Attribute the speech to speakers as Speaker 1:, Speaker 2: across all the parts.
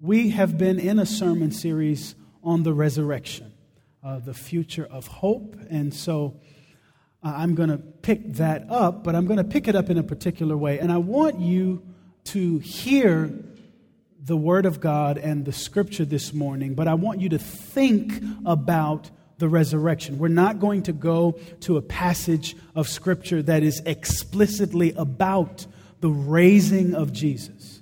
Speaker 1: We have been in a sermon series on the resurrection, uh, the future of hope. And so uh, I'm going to pick that up, but I'm going to pick it up in a particular way. And I want you to hear the Word of God and the Scripture this morning, but I want you to think about the resurrection. We're not going to go to a passage of Scripture that is explicitly about the raising of Jesus.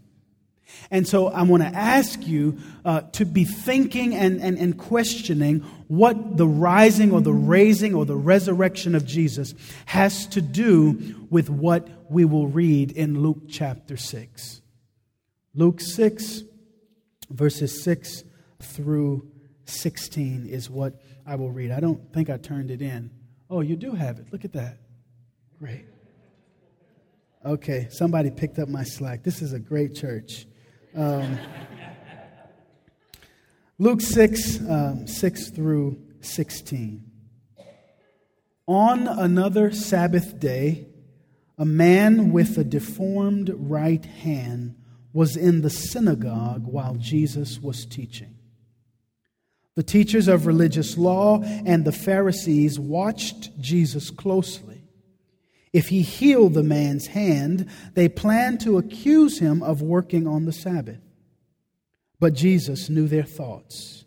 Speaker 1: And so I want to ask you uh, to be thinking and, and, and questioning what the rising or the raising or the resurrection of Jesus has to do with what we will read in Luke chapter 6. Luke 6, verses 6 through 16 is what I will read. I don't think I turned it in. Oh, you do have it. Look at that. Great. Okay, somebody picked up my slack. This is a great church. Um, Luke 6, um, 6 through 16. On another Sabbath day, a man with a deformed right hand was in the synagogue while Jesus was teaching. The teachers of religious law and the Pharisees watched Jesus closely. If he healed the man's hand, they planned to accuse him of working on the Sabbath. But Jesus knew their thoughts.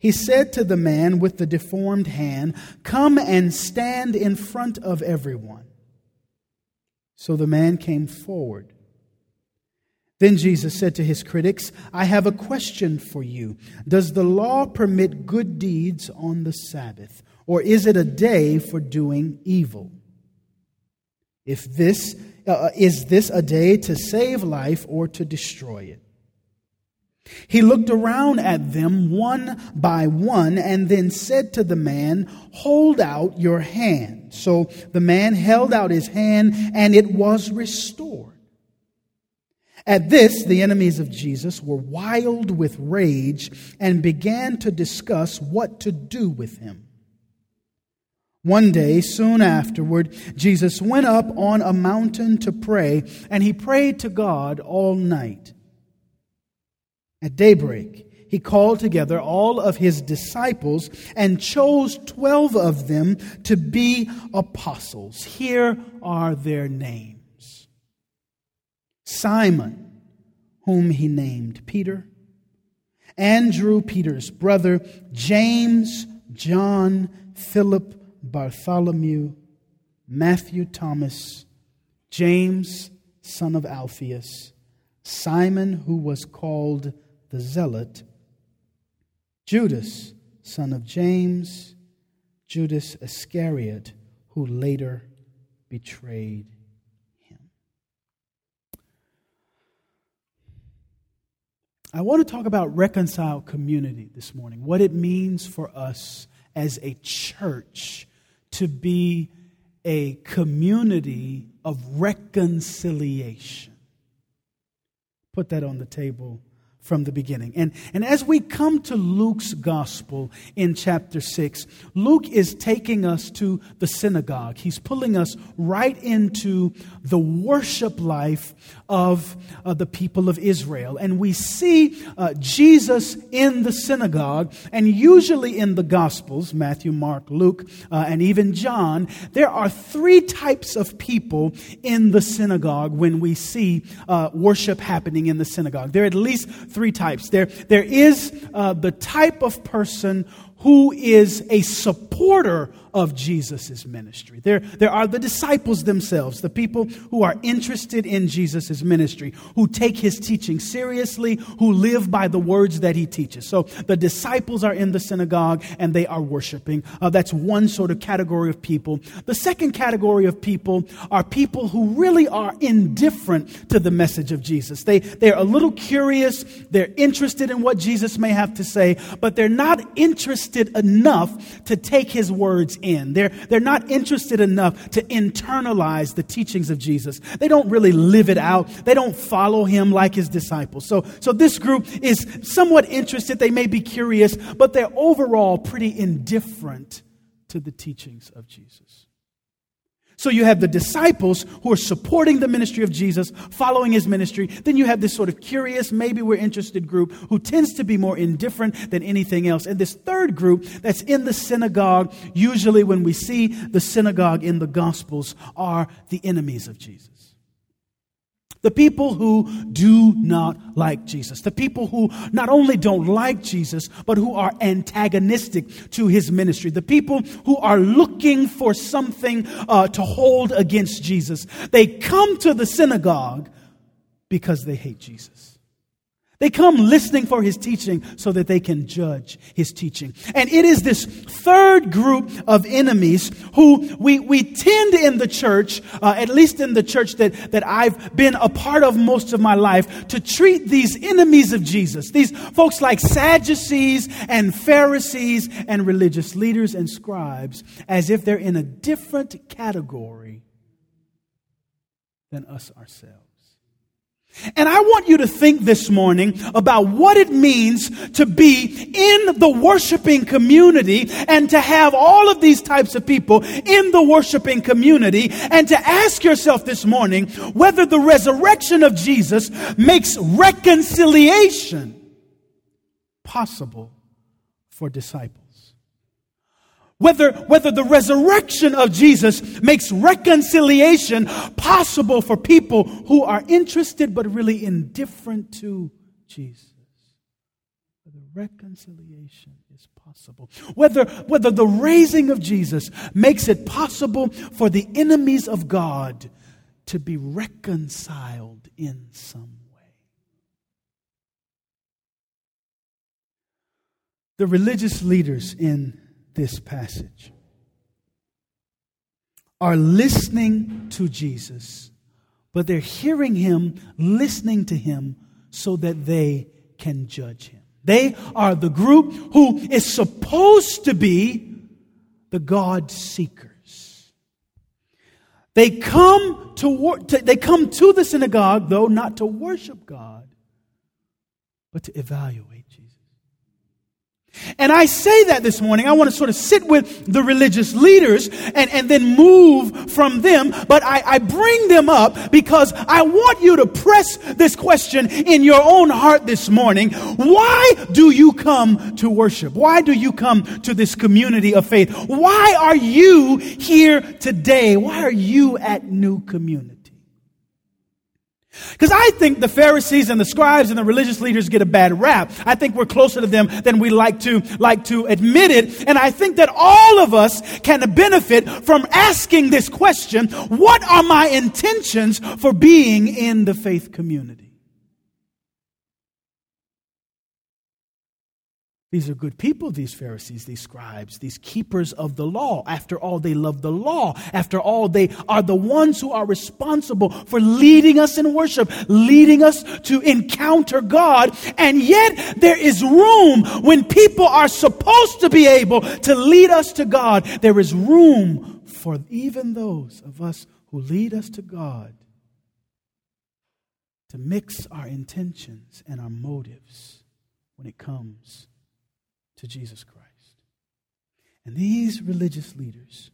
Speaker 1: He said to the man with the deformed hand, Come and stand in front of everyone. So the man came forward. Then Jesus said to his critics, I have a question for you. Does the law permit good deeds on the Sabbath, or is it a day for doing evil? If this uh, uh, is this a day to save life or to destroy it? He looked around at them one by one and then said to the man, Hold out your hand. So the man held out his hand and it was restored. At this, the enemies of Jesus were wild with rage and began to discuss what to do with him. One day, soon afterward, Jesus went up on a mountain to pray, and he prayed to God all night. At daybreak, he called together all of his disciples and chose 12 of them to be apostles. Here are their names Simon, whom he named Peter, Andrew, Peter's brother, James, John, Philip, Bartholomew, Matthew, Thomas, James, son of Alphaeus, Simon, who was called the Zealot, Judas, son of James, Judas Iscariot, who later betrayed him. I want to talk about reconciled community this morning, what it means for us as a church to be a community of reconciliation. Put that on the table from the beginning. And, and as we come to Luke's gospel in chapter 6, Luke is taking us to the synagogue. He's pulling us right into the worship life of uh, the people of Israel. And we see uh, Jesus in the synagogue, and usually in the gospels Matthew, Mark, Luke, uh, and even John there are three types of people in the synagogue when we see uh, worship happening in the synagogue. There are at least three types. There, there is uh, the type of person who is a supporter of Jesus' ministry. There, there are the disciples themselves, the people who are interested in Jesus' ministry, who take his teaching seriously, who live by the words that he teaches. So the disciples are in the synagogue and they are worshiping. Uh, that's one sort of category of people. The second category of people are people who really are indifferent to the message of Jesus. They, they're a little curious, they're interested in what Jesus may have to say, but they're not interested enough to take his words in. They're, they're not interested enough to internalize the teachings of Jesus. They don't really live it out. They don't follow him like his disciples. So, so this group is somewhat interested. They may be curious, but they're overall pretty indifferent to the teachings of Jesus. So you have the disciples who are supporting the ministry of Jesus, following his ministry. Then you have this sort of curious, maybe we're interested group who tends to be more indifferent than anything else. And this third group that's in the synagogue, usually when we see the synagogue in the Gospels, are the enemies of Jesus. The people who do not like Jesus. The people who not only don't like Jesus, but who are antagonistic to his ministry. The people who are looking for something uh, to hold against Jesus. They come to the synagogue because they hate Jesus. They come listening for his teaching so that they can judge his teaching. And it is this third group of enemies who we, we tend in the church, uh, at least in the church that, that I've been a part of most of my life, to treat these enemies of Jesus, these folks like Sadducees and Pharisees and religious leaders and scribes, as if they're in a different category than us ourselves. And I want you to think this morning about what it means to be in the worshiping community and to have all of these types of people in the worshiping community and to ask yourself this morning whether the resurrection of Jesus makes reconciliation possible for disciples whether, whether the resurrection of Jesus makes reconciliation possible for people who are interested but really indifferent to Jesus. Whether reconciliation is possible. Whether, whether the raising of Jesus makes it possible for the enemies of God to be reconciled in some way. The religious leaders in this passage are listening to Jesus, but they're hearing him, listening to him, so that they can judge him. They are the group who is supposed to be the God seekers. They come to, they come to the synagogue, though, not to worship God, but to evaluate. And I say that this morning. I want to sort of sit with the religious leaders and, and then move from them. But I, I bring them up because I want you to press this question in your own heart this morning. Why do you come to worship? Why do you come to this community of faith? Why are you here today? Why are you at New Community? Because I think the Pharisees and the scribes and the religious leaders get a bad rap. I think we're closer to them than we like to, like to admit it. And I think that all of us can benefit from asking this question, what are my intentions for being in the faith community? These are good people, these Pharisees, these scribes, these keepers of the law. After all, they love the law. After all, they are the ones who are responsible for leading us in worship, leading us to encounter God. And yet, there is room when people are supposed to be able to lead us to God. There is room for even those of us who lead us to God to mix our intentions and our motives when it comes to Jesus Christ. And these religious leaders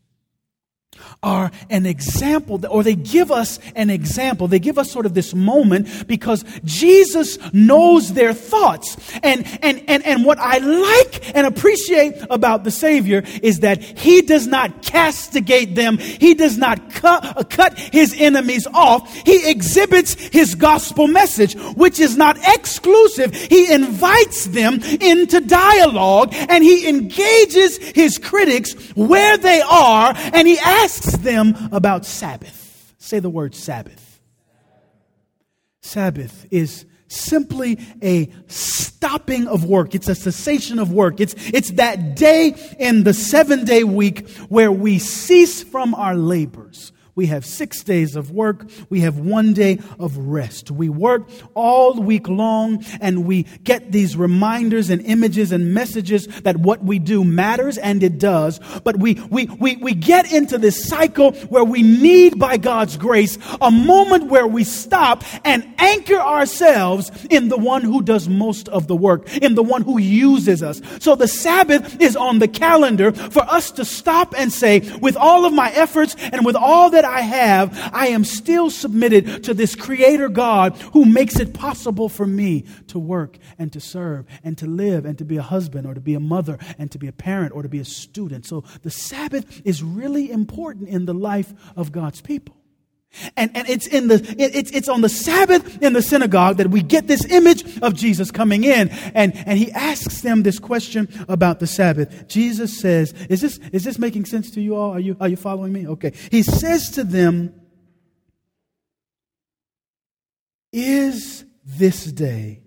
Speaker 1: are an example, or they give us an example. They give us sort of this moment because Jesus knows their thoughts. And, and, and, and what I like and appreciate about the Savior is that He does not castigate them. He does not cut, uh, cut His enemies off. He exhibits His gospel message, which is not exclusive. He invites them into dialogue and He engages His critics where they are and He asks asks them about Sabbath. Say the word Sabbath. Sabbath is simply a stopping of work. It's a cessation of work. It's, it's that day in the seven day week where we cease from our labors, We have six days of work. We have one day of rest. We work all week long and we get these reminders and images and messages that what we do matters and it does. But we, we, we, we get into this cycle where we need by God's grace a moment where we stop and anchor ourselves in the one who does most of the work, in the one who uses us. So the Sabbath is on the calendar for us to stop and say, with all of my efforts and with all that I have, I am still submitted to this Creator God who makes it possible for me to work and to serve and to live and to be a husband or to be a mother and to be a parent or to be a student. So the Sabbath is really important in the life of God's people. And, and it's in the, it's, it's on the Sabbath in the synagogue that we get this image of Jesus coming in. And, and he asks them this question about the Sabbath. Jesus says, is this, is this making sense to you all? Are you, are you following me? Okay. He says to them, is this day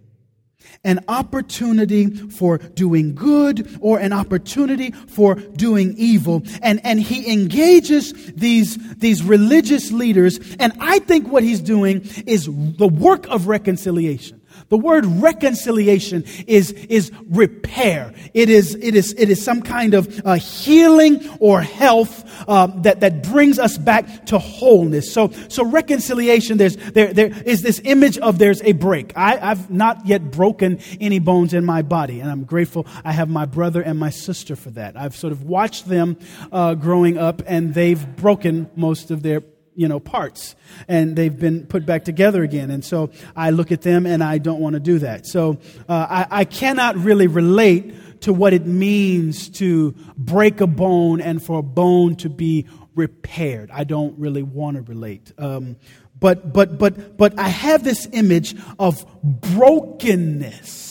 Speaker 1: an opportunity for doing good or an opportunity for doing evil. And, and he engages these, these religious leaders. And I think what he's doing is the work of reconciliation. The word reconciliation is, is repair. It is, it is, it is some kind of uh, healing or health uh, that, that brings us back to wholeness. So, so reconciliation, there's, there, there is this image of there's a break. I, I've not yet broken any bones in my body, and I'm grateful I have my brother and my sister for that. I've sort of watched them uh, growing up, and they've broken most of their you know, parts and they've been put back together again. And so I look at them and I don't want to do that. So uh, I, I cannot really relate to what it means to break a bone and for a bone to be repaired. I don't really want to relate. Um, but, but, but, but I have this image of brokenness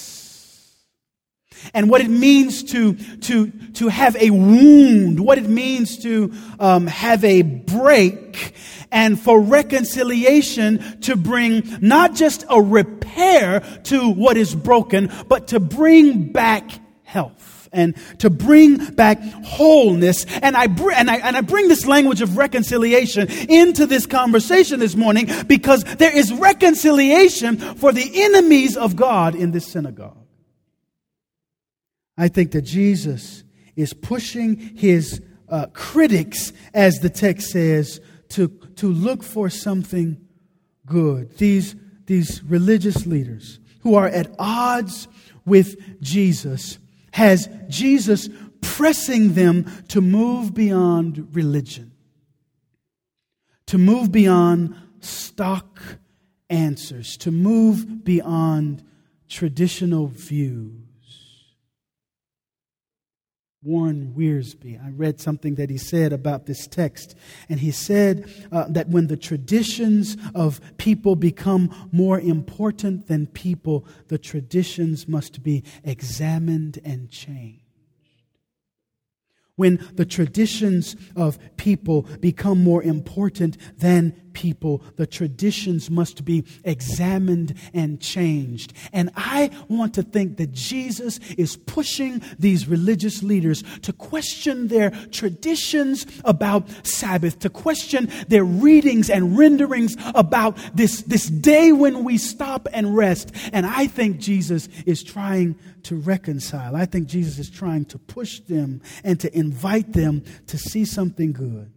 Speaker 1: and what it means to, to, to have a wound, what it means to um, have a break, and for reconciliation to bring not just a repair to what is broken, but to bring back health and to bring back wholeness. And I, br- and, I, and I bring this language of reconciliation into this conversation this morning because there is reconciliation for the enemies of God in this synagogue. I think that Jesus is pushing his uh, critics, as the text says, to, to look for something good. These, these religious leaders who are at odds with Jesus, has Jesus pressing them to move beyond religion, to move beyond stock answers, to move beyond traditional views. Warren Wiersbe. I read something that he said about this text, and he said uh, that when the traditions of people become more important than people, the traditions must be examined and changed. When the traditions of people become more important than people, the traditions must be examined and changed. And I want to think that Jesus is pushing these religious leaders to question their traditions about Sabbath, to question their readings and renderings about this, this day when we stop and rest. And I think Jesus is trying to reconcile. I think Jesus is trying to push them and to invite them to see something good.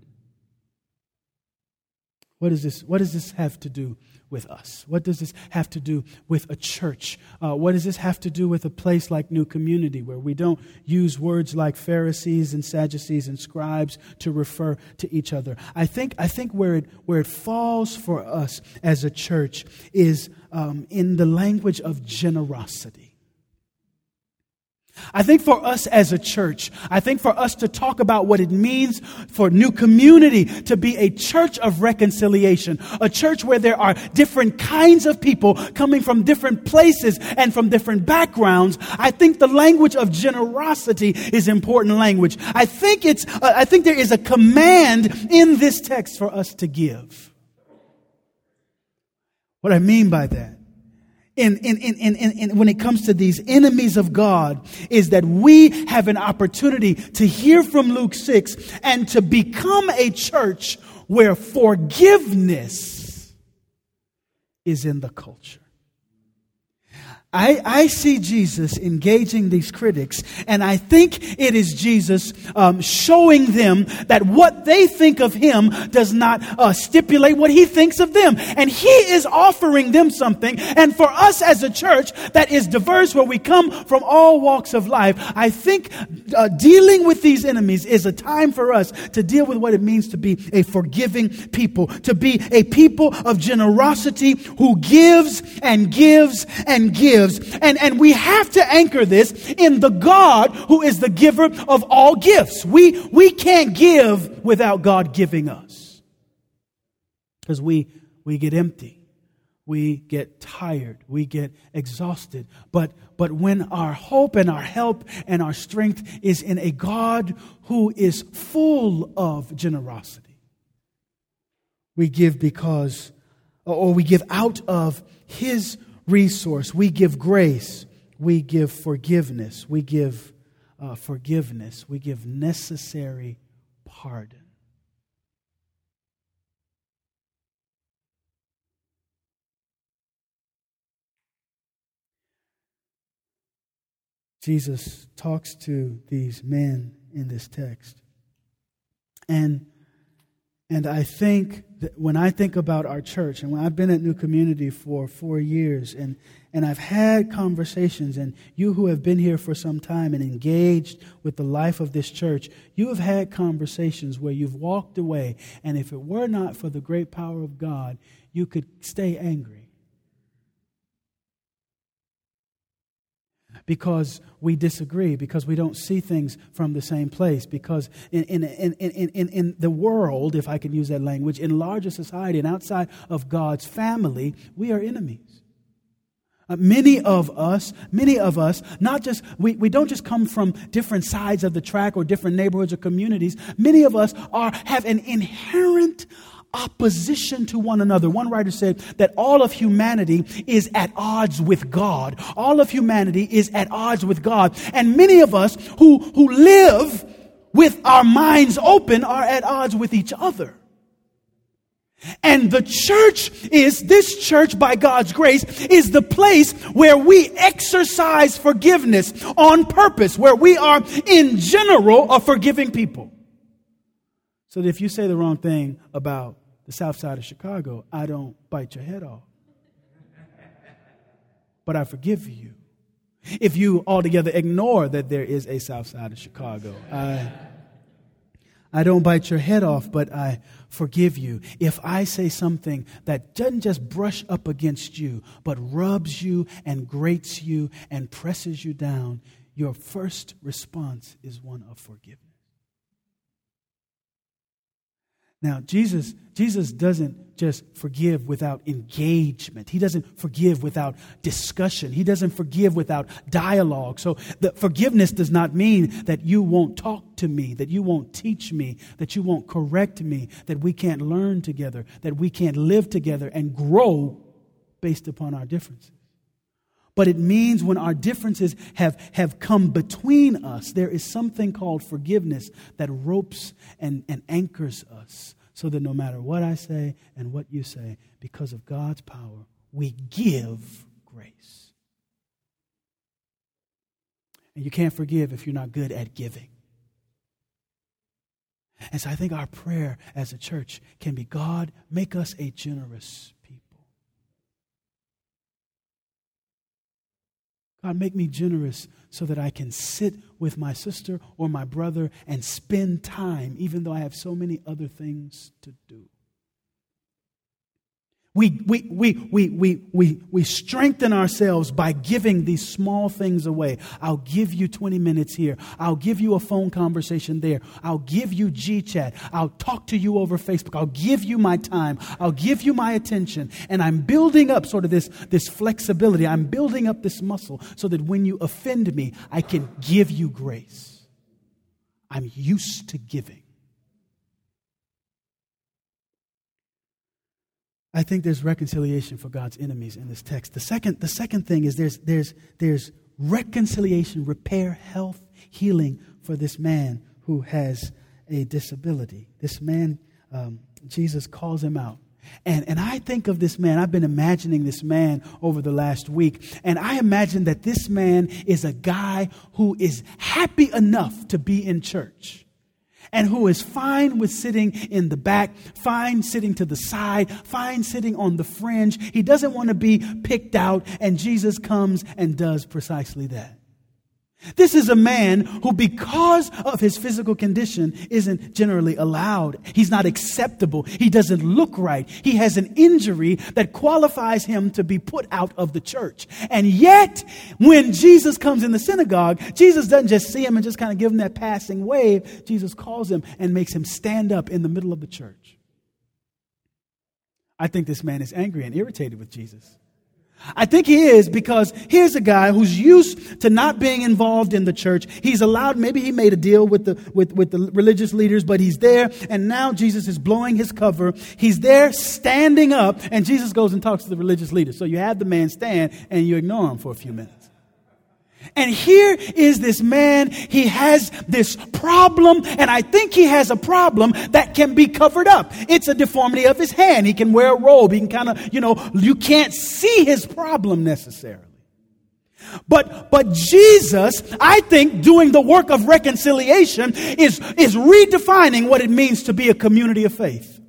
Speaker 1: What, is this, what does this have to do with us? What does this have to do with a church? Uh, what does this have to do with a place like New Community where we don't use words like Pharisees and Sadducees and scribes to refer to each other? I think, I think where, it, where it falls for us as a church is um, in the language of generosity. I think for us as a church, I think for us to talk about what it means for new community to be a church of reconciliation, a church where there are different kinds of people coming from different places and from different backgrounds, I think the language of generosity is important language. I think it's, uh, I think there is a command in this text for us to give. What I mean by that in, in, in, in, when it comes to these enemies of God is that we have an opportunity to hear from Luke 6 and to become a church where forgiveness is in the culture. I, I see Jesus engaging these critics, and I think it is Jesus um, showing them that what they think of him does not uh, stipulate what he thinks of them. And he is offering them something. And for us as a church that is diverse, where we come from all walks of life, I think uh, dealing with these enemies is a time for us to deal with what it means to be a forgiving people, to be a people of generosity who gives and gives and gives gives. And, and we have to anchor this in the God who is the giver of all gifts. We, we can't give without God giving us. Because we, we get empty. We get tired. We get exhausted. But, but when our hope and our help and our strength is in a God who is full of generosity, we give because, or we give out of His resource. We give grace. We give forgiveness. We give uh, forgiveness. We give necessary pardon. Jesus talks to these men in this text. And and I think when I think about our church, and when I've been at New Community for four years, and, and I've had conversations, and you who have been here for some time and engaged with the life of this church, you have had conversations where you've walked away, and if it were not for the great power of God, you could stay angry. Because we disagree, because we don't see things from the same place, because in, in, in, in, in, the world, if I can use that language, in larger society and outside of God's family, we are enemies. Uh, many of us, many of us, not just, we, we don't just come from different sides of the track or different neighborhoods or communities. Many of us are, have an inherent opposition to one another. One writer said that all of humanity is at odds with God. All of humanity is at odds with God. And many of us who, who live with our minds open are at odds with each other. And the church is, this church by God's grace, is the place where we exercise forgiveness on purpose, where we are in general a forgiving people. So that if you say the wrong thing about the south side of Chicago, I don't bite your head off. But I forgive you. If you altogether ignore that there is a south side of Chicago, I, I don't bite your head off, but I forgive you. If I say something that doesn't just brush up against you, but rubs you and grates you and presses you down, your first response is one of forgiveness. Now, Jesus, Jesus doesn't just forgive without engagement. He doesn't forgive without discussion. He doesn't forgive without dialogue. So the forgiveness does not mean that you won't talk to me, that you won't teach me, that you won't correct me, that we can't learn together, that we can't live together and grow based upon our differences. But it means when our differences have, have come between us, there is something called forgiveness that ropes and, and anchors us so that no matter what I say and what you say, because of God's power, we give grace. And you can't forgive if you're not good at giving. And so I think our prayer as a church can be God, make us a generous God, make me generous so that I can sit with my sister or my brother and spend time, even though I have so many other things to do. We, we, we, we, we, we, we strengthen ourselves by giving these small things away. I'll give you 20 minutes here. I'll give you a phone conversation there. I'll give you G chat. I'll talk to you over Facebook. I'll give you my time. I'll give you my attention. And I'm building up sort of this, this flexibility. I'm building up this muscle so that when you offend me, I can give you grace. I'm used to giving. I think there's reconciliation for God's enemies in this text. The second, the second thing is there's, there's, there's reconciliation, repair, health, healing for this man who has a disability. This man um, Jesus calls him out. And, and I think of this man, I've been imagining this man over the last week, and I imagine that this man is a guy who is happy enough to be in church and who is fine with sitting in the back, fine sitting to the side, fine sitting on the fringe. He doesn't want to be picked out, and Jesus comes and does precisely that. This is a man who, because of his physical condition, isn't generally allowed. He's not acceptable. He doesn't look right. He has an injury that qualifies him to be put out of the church. And yet, when Jesus comes in the synagogue, Jesus doesn't just see him and just kind of give him that passing wave. Jesus calls him and makes him stand up in the middle of the church. I think this man is angry and irritated with Jesus. I think he is because here's a guy who's used to not being involved in the church. He's allowed, maybe he made a deal with the, with, with the religious leaders, but he's there and now Jesus is blowing his cover. He's there standing up and Jesus goes and talks to the religious leaders. So you have the man stand and you ignore him for a few minutes. And here is this man, he has this problem, and I think he has a problem that can be covered up. It's a deformity of his hand. He can wear a robe. He can kind of, you know, you can't see his problem necessarily. But, but Jesus, I think, doing the work of reconciliation is, is redefining what it means to be a community of faith.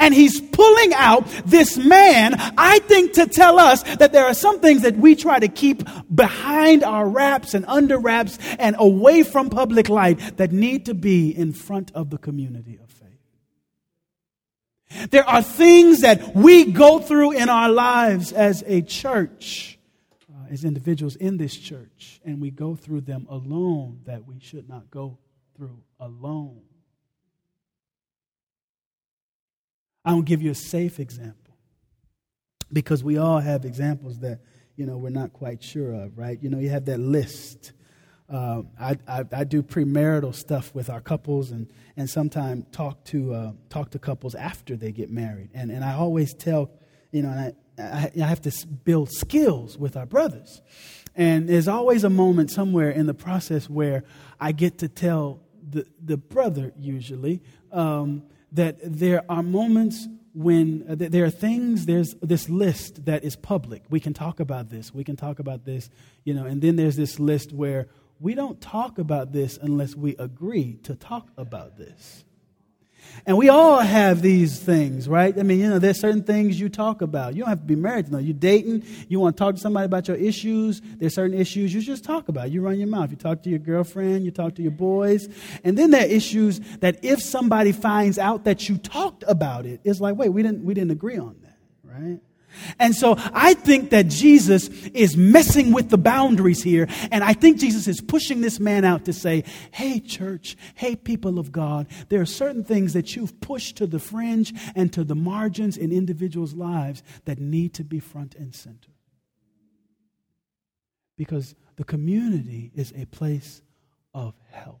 Speaker 1: And he's pulling out this man, I think, to tell us that there are some things that we try to keep behind our wraps and under wraps and away from public light that need to be in front of the community of faith. There are things that we go through in our lives as a church, uh, as individuals in this church, and we go through them alone that we should not go through alone. I will give you a safe example because we all have examples that you know we're not quite sure of, right? You know, you have that list. Uh, I, I, I, do premarital stuff with our couples, and and sometimes talk to uh, talk to couples after they get married, and and I always tell, you know, I, I, I have to build skills with our brothers, and there's always a moment somewhere in the process where I get to tell the the brother usually. Um, that there are moments when uh, there are things there's this list that is public. We can talk about this we can talk about this you know and then there's this list where we don't talk about this unless we agree to talk about this and we all have these things, right? I mean, you know, there's certain things you talk about. You don't have to be married to know. You're dating, you want to talk to somebody about your issues. There's certain issues you just talk about. You run your mouth. You talk to your girlfriend, you talk to your boys. And then there are issues that if somebody finds out that you talked about it, it's like, wait, we didn't, we didn't agree on that, right? And so I think that Jesus is messing with the boundaries here. And I think Jesus is pushing this man out to say, hey, church, hey, people of God, there are certain things that you've pushed to the fringe and to the margins in individuals' lives that need to be front and center. Because the community is a place of health,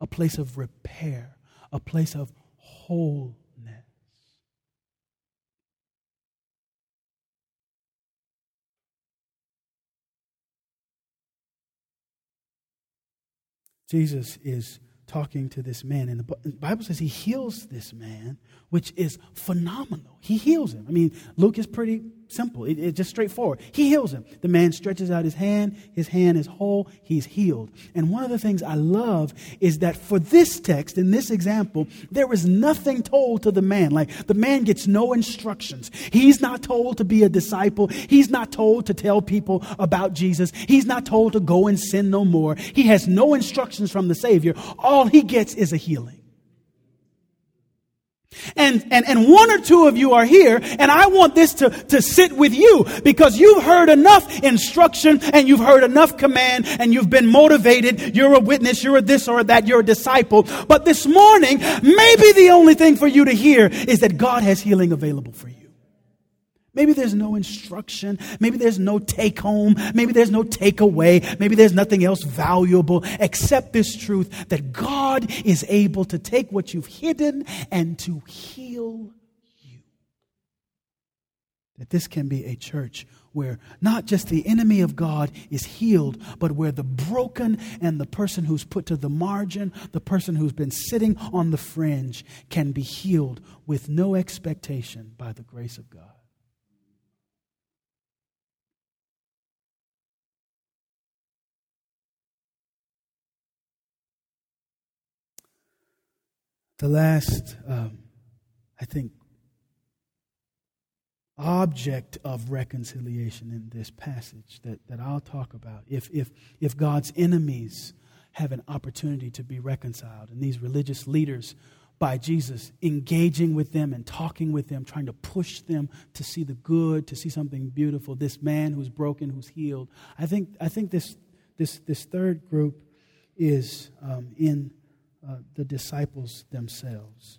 Speaker 1: a place of repair, a place of wholeness Jesus is talking to this man, and the Bible says he heals this man, which is phenomenal. He heals him. I mean, Luke is pretty simple, it, it's just straightforward. He heals him. The man stretches out his hand, his hand is whole, he's healed. And one of the things I love is that for this text, in this example, there is nothing told to the man. Like the man gets no instructions. He's not told to be a disciple, he's not told to tell people about Jesus, he's not told to go and sin no more. He has no instructions from the Savior. All he gets is a healing. And, and, and one or two of you are here, and I want this to, to sit with you because you've heard enough instruction and you've heard enough command and you've been motivated. You're a witness, you're a this or that, you're a disciple. But this morning, maybe the only thing for you to hear is that God has healing available for you. Maybe there's no instruction. Maybe there's no take home. Maybe there's no takeaway. Maybe there's nothing else valuable except this truth that God is able to take what you've hidden and to heal you. That this can be a church where not just the enemy of God is healed, but where the broken and the person who's put to the margin, the person who's been sitting on the fringe, can be healed with no expectation by the grace of God. The last, um, I think, object of reconciliation in this passage that, that I'll talk about. If, if, if God's enemies have an opportunity to be reconciled, and these religious leaders by Jesus engaging with them and talking with them, trying to push them to see the good, to see something beautiful, this man who's broken, who's healed. I think, I think this, this, this third group is um, in uh, the disciples themselves.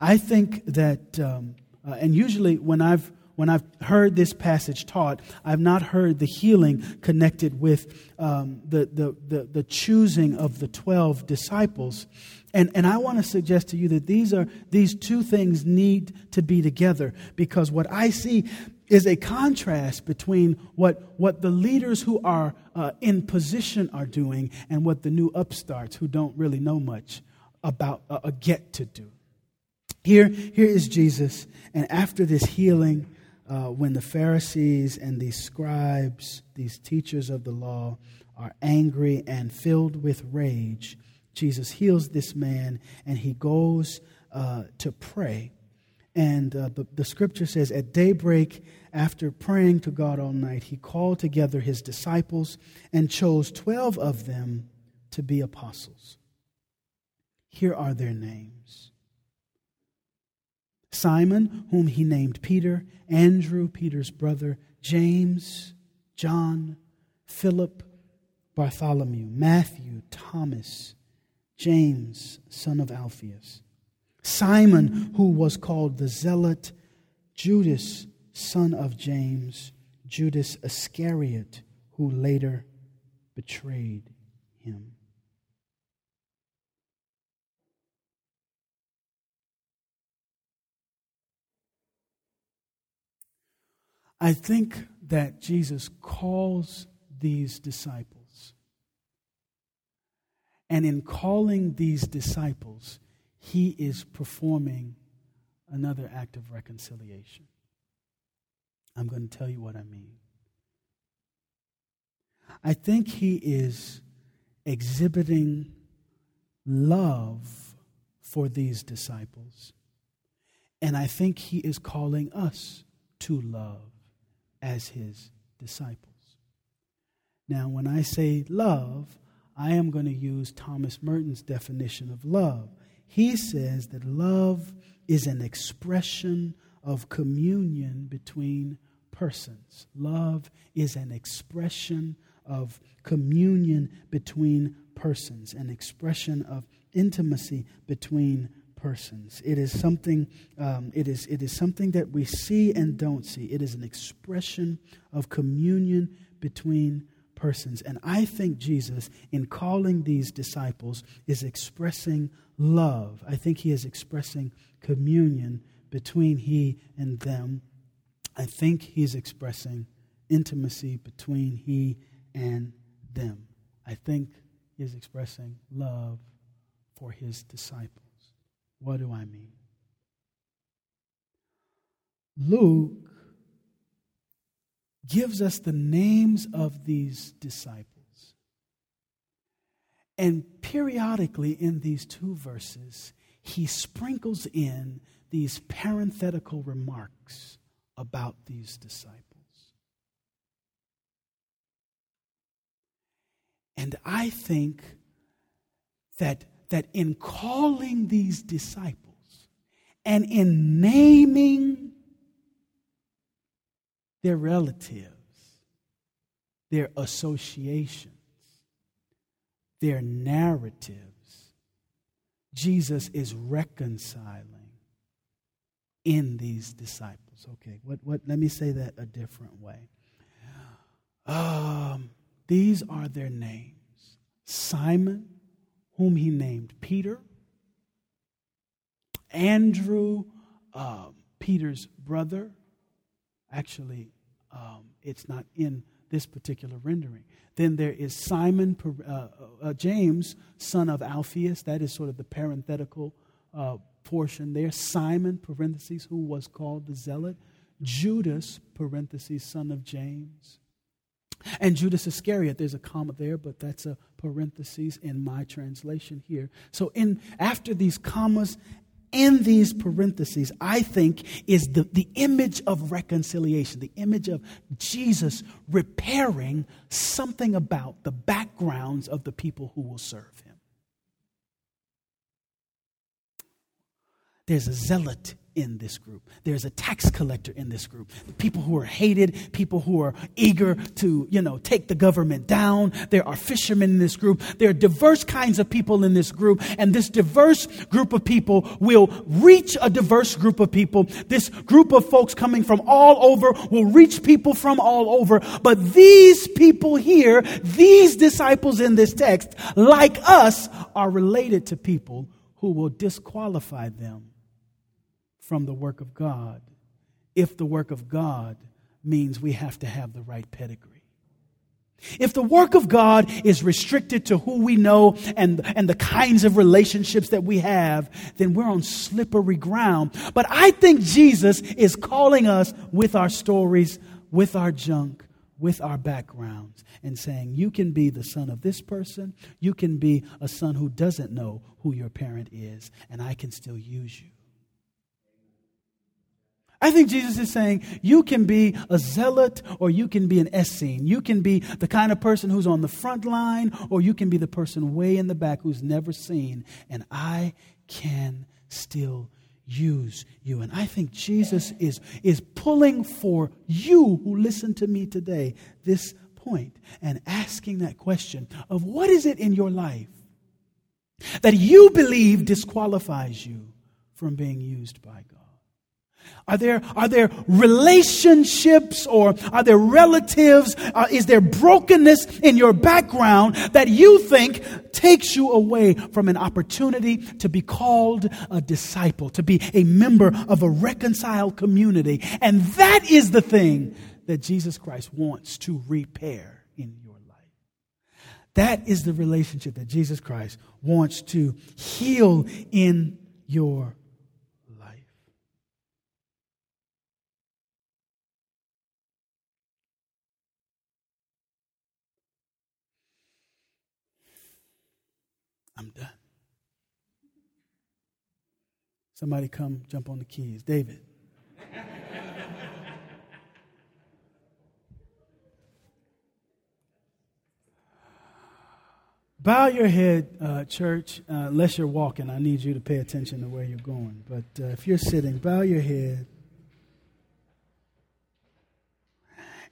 Speaker 1: I think that, um, uh, and usually when I've when I've heard this passage taught, I've not heard the healing connected with um, the, the, the, the, choosing of the 12 disciples. And, and I want to suggest to you that these, are, these two things need to be together because what I see is a contrast between what, what the leaders who are uh, in position are doing and what the new upstarts who don't really know much about uh, get to do. Here, here is Jesus, and after this healing, uh, when the Pharisees and these scribes, these teachers of the law, are angry and filled with rage, Jesus heals this man and he goes uh, to pray. And uh, the, the scripture says, At daybreak, after praying to God all night, he called together his disciples and chose 12 of them to be apostles. Here are their names Simon, whom he named Peter, Andrew, Peter's brother, James, John, Philip, Bartholomew, Matthew, Thomas, James, son of Alphaeus, Simon, who was called the Zealot, Judas, son of James, Judas Iscariot, who later betrayed him. I think that Jesus calls these disciples. And in calling these disciples, he is performing another act of reconciliation. I'm going to tell you what I mean. I think he is exhibiting love for these disciples. And I think he is calling us to love as his disciples. Now, when I say love, I am going to use Thomas Merton's definition of love. He says that love is an expression of communion between persons. Love is an expression of communion between persons, an expression of intimacy between persons. It is something. Um, it is. It is something that we see and don't see. It is an expression of communion between persons. And I think Jesus, in calling these disciples, is expressing love. I think he is expressing communion between he and them. I think he's expressing intimacy between he and them. I think he's expressing love for his disciples. What do I mean? Luke gives us the names of these disciples. And periodically in these two verses, he sprinkles in these parenthetical remarks about these disciples. And I think that, that in calling these disciples and in naming their relatives, their associations, their narratives, Jesus is reconciling in these disciples. Okay, what, what, let me say that a different way. Um, these are their names. Simon, whom he named Peter, Andrew, uh, Peter's brother, Actually, um, it's not in this particular rendering. Then there is Simon, uh, uh, uh, James, son of Alphaeus. That is sort of the parenthetical uh, portion there. Simon, parentheses, who was called the zealot. Judas, parentheses, son of James. And Judas Iscariot, there's a comma there, but that's a parenthesis in my translation here. So in after these commas in these parentheses, I think, is the, the image of reconciliation, the image of Jesus repairing something about the backgrounds of the people who will serve him. There's a zealot in this group. There's a tax collector in this group. People who are hated, people who are eager to, you know, take the government down. There are fishermen in this group. There are diverse kinds of people in this group. And this diverse group of people will reach a diverse group of people. This group of folks coming from all over will reach people from all over. But these people here, these disciples in this text, like us, are related to people who will disqualify them from the work of God if the work of God means we have to have the right pedigree. If the work of God is restricted to who we know and, and the kinds of relationships that we have, then we're on slippery ground. But I think Jesus is calling us with our stories, with our junk, with our backgrounds, and saying, You can be the son of this person, you can be a son who doesn't know who your parent is, and I can still use you. I think Jesus is saying you can be a zealot or you can be an Essene. You can be the kind of person who's on the front line or you can be the person way in the back who's never seen. And I can still use you. And I think Jesus is, is pulling for you who listen to me today this point and asking that question of what is it in your life that you believe disqualifies you from being used by God? Are there, are there relationships or are there relatives? Uh, is there brokenness in your background that you think takes you away from an opportunity to be called a disciple, to be a member of a reconciled community? And that is the thing that Jesus Christ wants to repair in your life. That is the relationship that Jesus Christ wants to heal in your I'm done. Somebody come jump on the keys. David. Bow your head, uh, church. Uh, unless you're walking, I need you to pay attention to where you're going. But uh, if you're sitting, bow your head.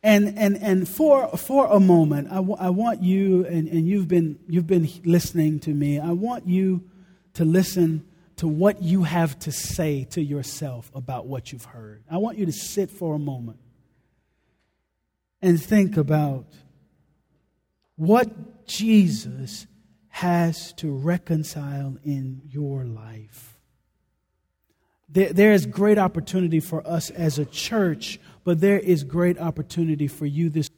Speaker 1: And, and, and for, for a moment, I, w- I want you, and, and you've, been, you've been listening to me, I want you to listen to what you have to say to yourself about what you've heard. I want you to sit for a moment and think about what Jesus has to reconcile in your life. There, there is great opportunity for us as a church but there is great opportunity for you this.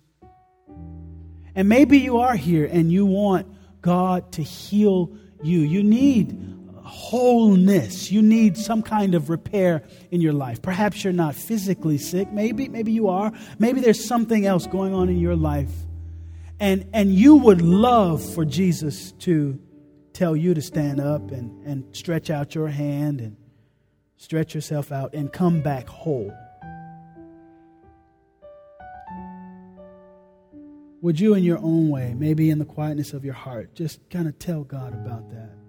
Speaker 1: And maybe you are here and you want God to heal you. You need wholeness. You need some kind of repair in your life. Perhaps you're not physically sick. Maybe, maybe you are. Maybe there's something else going on in your life. And, and you would love for Jesus to tell you to stand up and, and stretch out your hand and stretch yourself out and come back whole. Would you, in your own way, maybe in the quietness of your heart, just kind of tell God about that?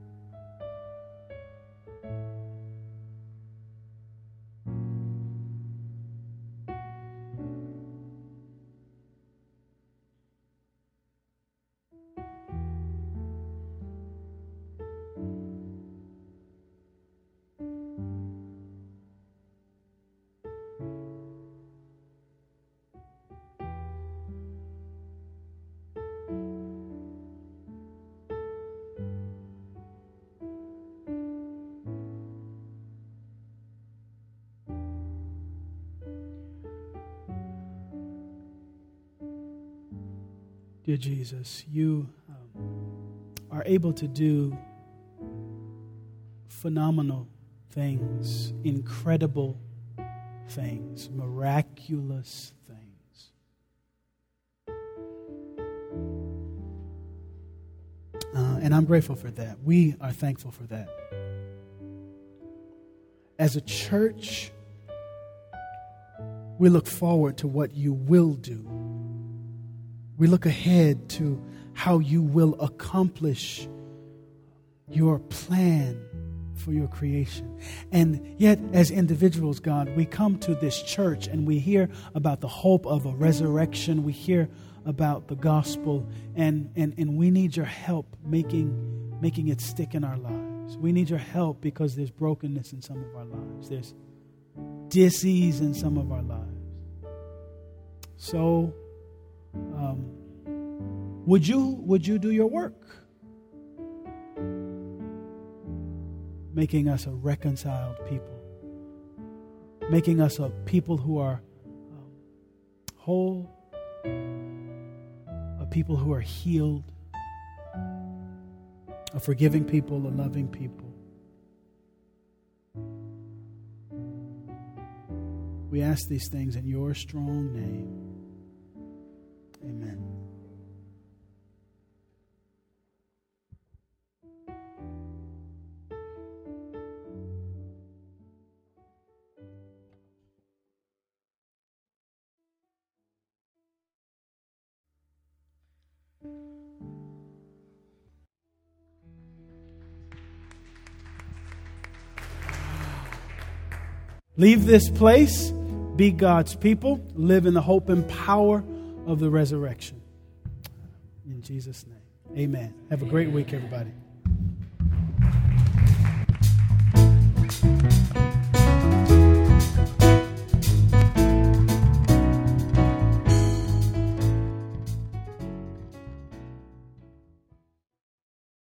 Speaker 1: Jesus, you um, are able to do phenomenal things, incredible things, miraculous things. Uh, and I'm grateful for that. We are thankful for that. As a church, we look forward to what you will do. We look ahead to how you will accomplish your plan for your creation. And yet, as individuals, God, we come to this church and we hear about the hope of a resurrection. We hear about the gospel, and, and, and we need your help making, making it stick in our lives. We need your help because there's brokenness in some of our lives, there's disease in some of our lives. So, um, would you would you do your work? making us a reconciled people, making us a people who are um, whole, a people who are healed, a forgiving people, a loving people. We ask these things in your strong name. Leave this place, be God's people, live in the hope and power of the resurrection. In Jesus' name, amen. Have a great week, everybody.